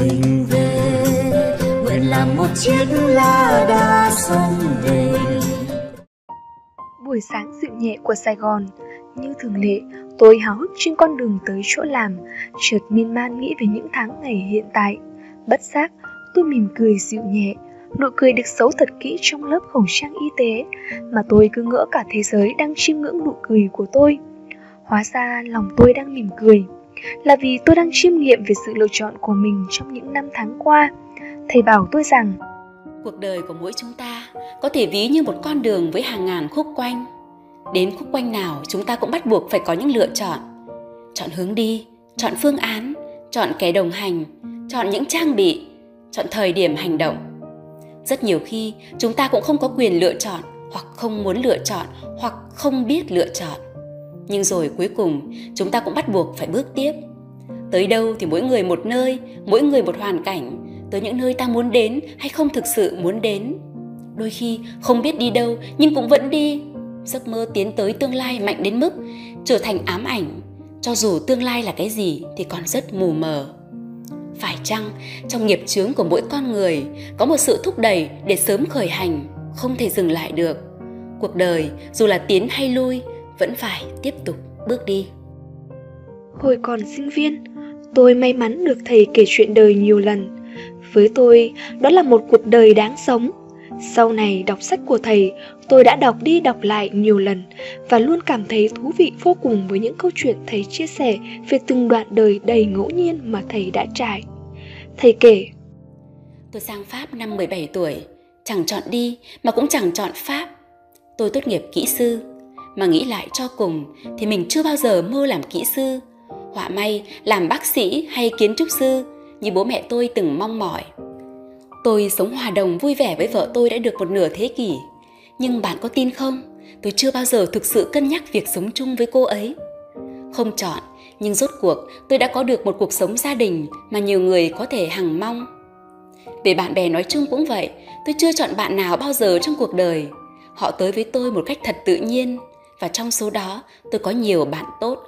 mình về. Nguyện làm một chiếc lá đa sông về. Buổi sáng dịu nhẹ của Sài Gòn. Như thường lệ, tôi háo hức trên con đường tới chỗ làm, chợt miên man nghĩ về những tháng ngày hiện tại. Bất giác, tôi mỉm cười dịu nhẹ, nụ cười được xấu thật kỹ trong lớp khẩu trang y tế, mà tôi cứ ngỡ cả thế giới đang chiêm ngưỡng nụ cười của tôi. Hóa ra lòng tôi đang mỉm cười là vì tôi đang chiêm nghiệm về sự lựa chọn của mình trong những năm tháng qua. Thầy bảo tôi rằng, cuộc đời của mỗi chúng ta có thể ví như một con đường với hàng ngàn khúc quanh. Đến khúc quanh nào, chúng ta cũng bắt buộc phải có những lựa chọn. Chọn hướng đi, chọn phương án, chọn kẻ đồng hành, chọn những trang bị, chọn thời điểm hành động. Rất nhiều khi, chúng ta cũng không có quyền lựa chọn hoặc không muốn lựa chọn hoặc không biết lựa chọn nhưng rồi cuối cùng, chúng ta cũng bắt buộc phải bước tiếp. Tới đâu thì mỗi người một nơi, mỗi người một hoàn cảnh, tới những nơi ta muốn đến hay không thực sự muốn đến. Đôi khi không biết đi đâu nhưng cũng vẫn đi. Giấc mơ tiến tới tương lai mạnh đến mức trở thành ám ảnh, cho dù tương lai là cái gì thì còn rất mù mờ. Phải chăng trong nghiệp chướng của mỗi con người có một sự thúc đẩy để sớm khởi hành không thể dừng lại được? Cuộc đời dù là tiến hay lui vẫn phải tiếp tục bước đi. Hồi còn sinh viên tôi may mắn được thầy kể chuyện đời nhiều lần. Với tôi đó là một cuộc đời đáng sống. Sau này đọc sách của thầy tôi đã đọc đi đọc lại nhiều lần và luôn cảm thấy thú vị vô cùng với những câu chuyện thầy chia sẻ về từng đoạn đời đầy ngẫu nhiên mà thầy đã trải. Thầy kể tôi sang pháp năm 17 tuổi chẳng chọn đi mà cũng chẳng chọn pháp. Tôi tốt nghiệp kỹ sư mà nghĩ lại cho cùng thì mình chưa bao giờ mơ làm kỹ sư. Họa may, làm bác sĩ hay kiến trúc sư như bố mẹ tôi từng mong mỏi. Tôi sống hòa đồng vui vẻ với vợ tôi đã được một nửa thế kỷ. Nhưng bạn có tin không? Tôi chưa bao giờ thực sự cân nhắc việc sống chung với cô ấy. Không chọn, nhưng rốt cuộc tôi đã có được một cuộc sống gia đình mà nhiều người có thể hằng mong. Về bạn bè nói chung cũng vậy, tôi chưa chọn bạn nào bao giờ trong cuộc đời. Họ tới với tôi một cách thật tự nhiên và trong số đó, tôi có nhiều bạn tốt.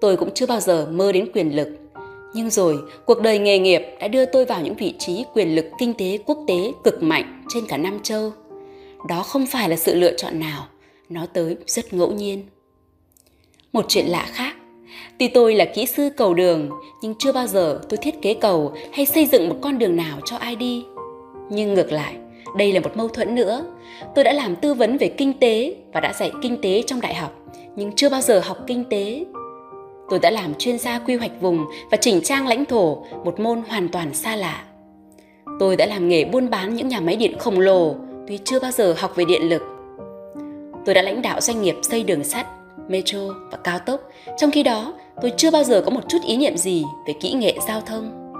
Tôi cũng chưa bao giờ mơ đến quyền lực. Nhưng rồi, cuộc đời nghề nghiệp đã đưa tôi vào những vị trí quyền lực kinh tế quốc tế cực mạnh trên cả nam châu. Đó không phải là sự lựa chọn nào, nó tới rất ngẫu nhiên. Một chuyện lạ khác, tuy tôi là kỹ sư cầu đường, nhưng chưa bao giờ tôi thiết kế cầu hay xây dựng một con đường nào cho ai đi. Nhưng ngược lại đây là một mâu thuẫn nữa. Tôi đã làm tư vấn về kinh tế và đã dạy kinh tế trong đại học, nhưng chưa bao giờ học kinh tế. Tôi đã làm chuyên gia quy hoạch vùng và chỉnh trang lãnh thổ, một môn hoàn toàn xa lạ. Tôi đã làm nghề buôn bán những nhà máy điện khổng lồ, tuy chưa bao giờ học về điện lực. Tôi đã lãnh đạo doanh nghiệp xây đường sắt, metro và cao tốc. Trong khi đó, tôi chưa bao giờ có một chút ý niệm gì về kỹ nghệ giao thông.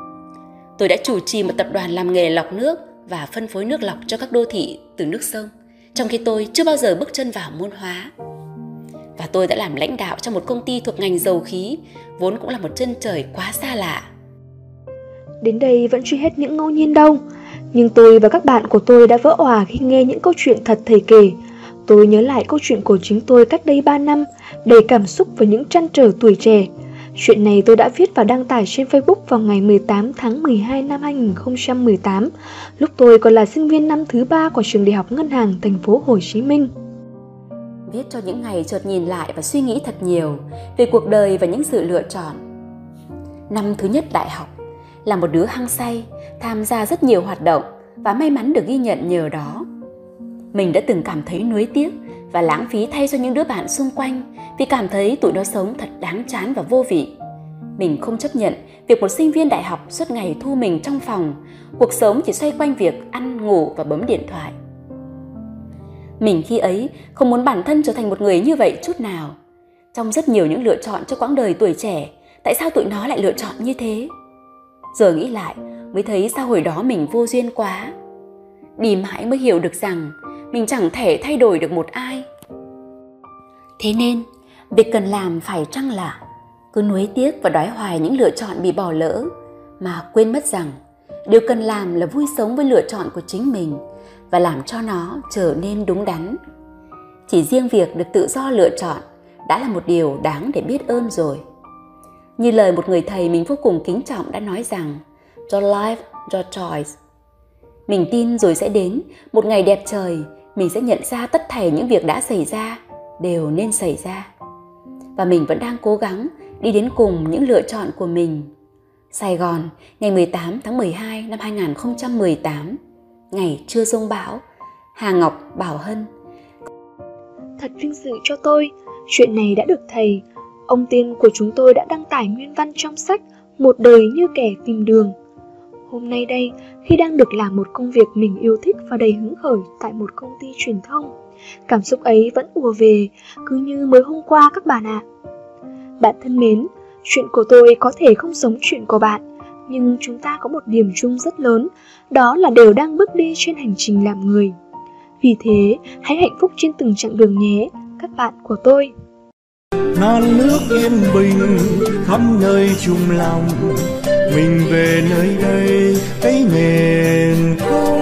Tôi đã chủ trì một tập đoàn làm nghề lọc nước và phân phối nước lọc cho các đô thị từ nước sông, trong khi tôi chưa bao giờ bước chân vào môn hóa. Và tôi đã làm lãnh đạo trong một công ty thuộc ngành dầu khí, vốn cũng là một chân trời quá xa lạ. Đến đây vẫn chưa hết những ngẫu nhiên đâu, nhưng tôi và các bạn của tôi đã vỡ òa khi nghe những câu chuyện thật thầy kể. Tôi nhớ lại câu chuyện của chính tôi cách đây 3 năm, đầy cảm xúc và những trăn trở tuổi trẻ. Chuyện này tôi đã viết và đăng tải trên Facebook vào ngày 18 tháng 12 năm 2018, lúc tôi còn là sinh viên năm thứ ba của trường Đại học Ngân hàng thành phố Hồ Chí Minh. Viết cho những ngày chợt nhìn lại và suy nghĩ thật nhiều về cuộc đời và những sự lựa chọn. Năm thứ nhất đại học, là một đứa hăng say, tham gia rất nhiều hoạt động và may mắn được ghi nhận nhờ đó. Mình đã từng cảm thấy nuối tiếc và lãng phí thay cho những đứa bạn xung quanh vì cảm thấy tụi nó sống thật đáng chán và vô vị. Mình không chấp nhận việc một sinh viên đại học suốt ngày thu mình trong phòng, cuộc sống chỉ xoay quanh việc ăn, ngủ và bấm điện thoại. Mình khi ấy không muốn bản thân trở thành một người như vậy chút nào. Trong rất nhiều những lựa chọn cho quãng đời tuổi trẻ, tại sao tụi nó lại lựa chọn như thế? Giờ nghĩ lại mới thấy sao hồi đó mình vô duyên quá. Đi mãi mới hiểu được rằng mình chẳng thể thay đổi được một ai. Thế nên, việc cần làm phải chăng là cứ nuối tiếc và đói hoài những lựa chọn bị bỏ lỡ mà quên mất rằng điều cần làm là vui sống với lựa chọn của chính mình và làm cho nó trở nên đúng đắn chỉ riêng việc được tự do lựa chọn đã là một điều đáng để biết ơn rồi Như lời một người thầy mình vô cùng kính trọng đã nói rằng Your life, your choice. Mình tin rồi sẽ đến, một ngày đẹp trời, mình sẽ nhận ra tất thảy những việc đã xảy ra đều nên xảy ra. Và mình vẫn đang cố gắng đi đến cùng những lựa chọn của mình. Sài Gòn, ngày 18 tháng 12 năm 2018, ngày chưa rông bão, Hà Ngọc Bảo Hân. Thật vinh dự cho tôi, chuyện này đã được thầy, ông tiên của chúng tôi đã đăng tải nguyên văn trong sách Một đời như kẻ tìm đường. Hôm nay đây, khi đang được làm một công việc mình yêu thích và đầy hứng khởi tại một công ty truyền thông, cảm xúc ấy vẫn ùa về, cứ như mới hôm qua các bạn ạ. À. Bạn thân mến, chuyện của tôi có thể không giống chuyện của bạn, nhưng chúng ta có một điểm chung rất lớn, đó là đều đang bước đi trên hành trình làm người. Vì thế, hãy hạnh phúc trên từng chặng đường nhé, các bạn của tôi. non nước yên bình khắp nơi chung lòng mình về nơi đây ấy miền không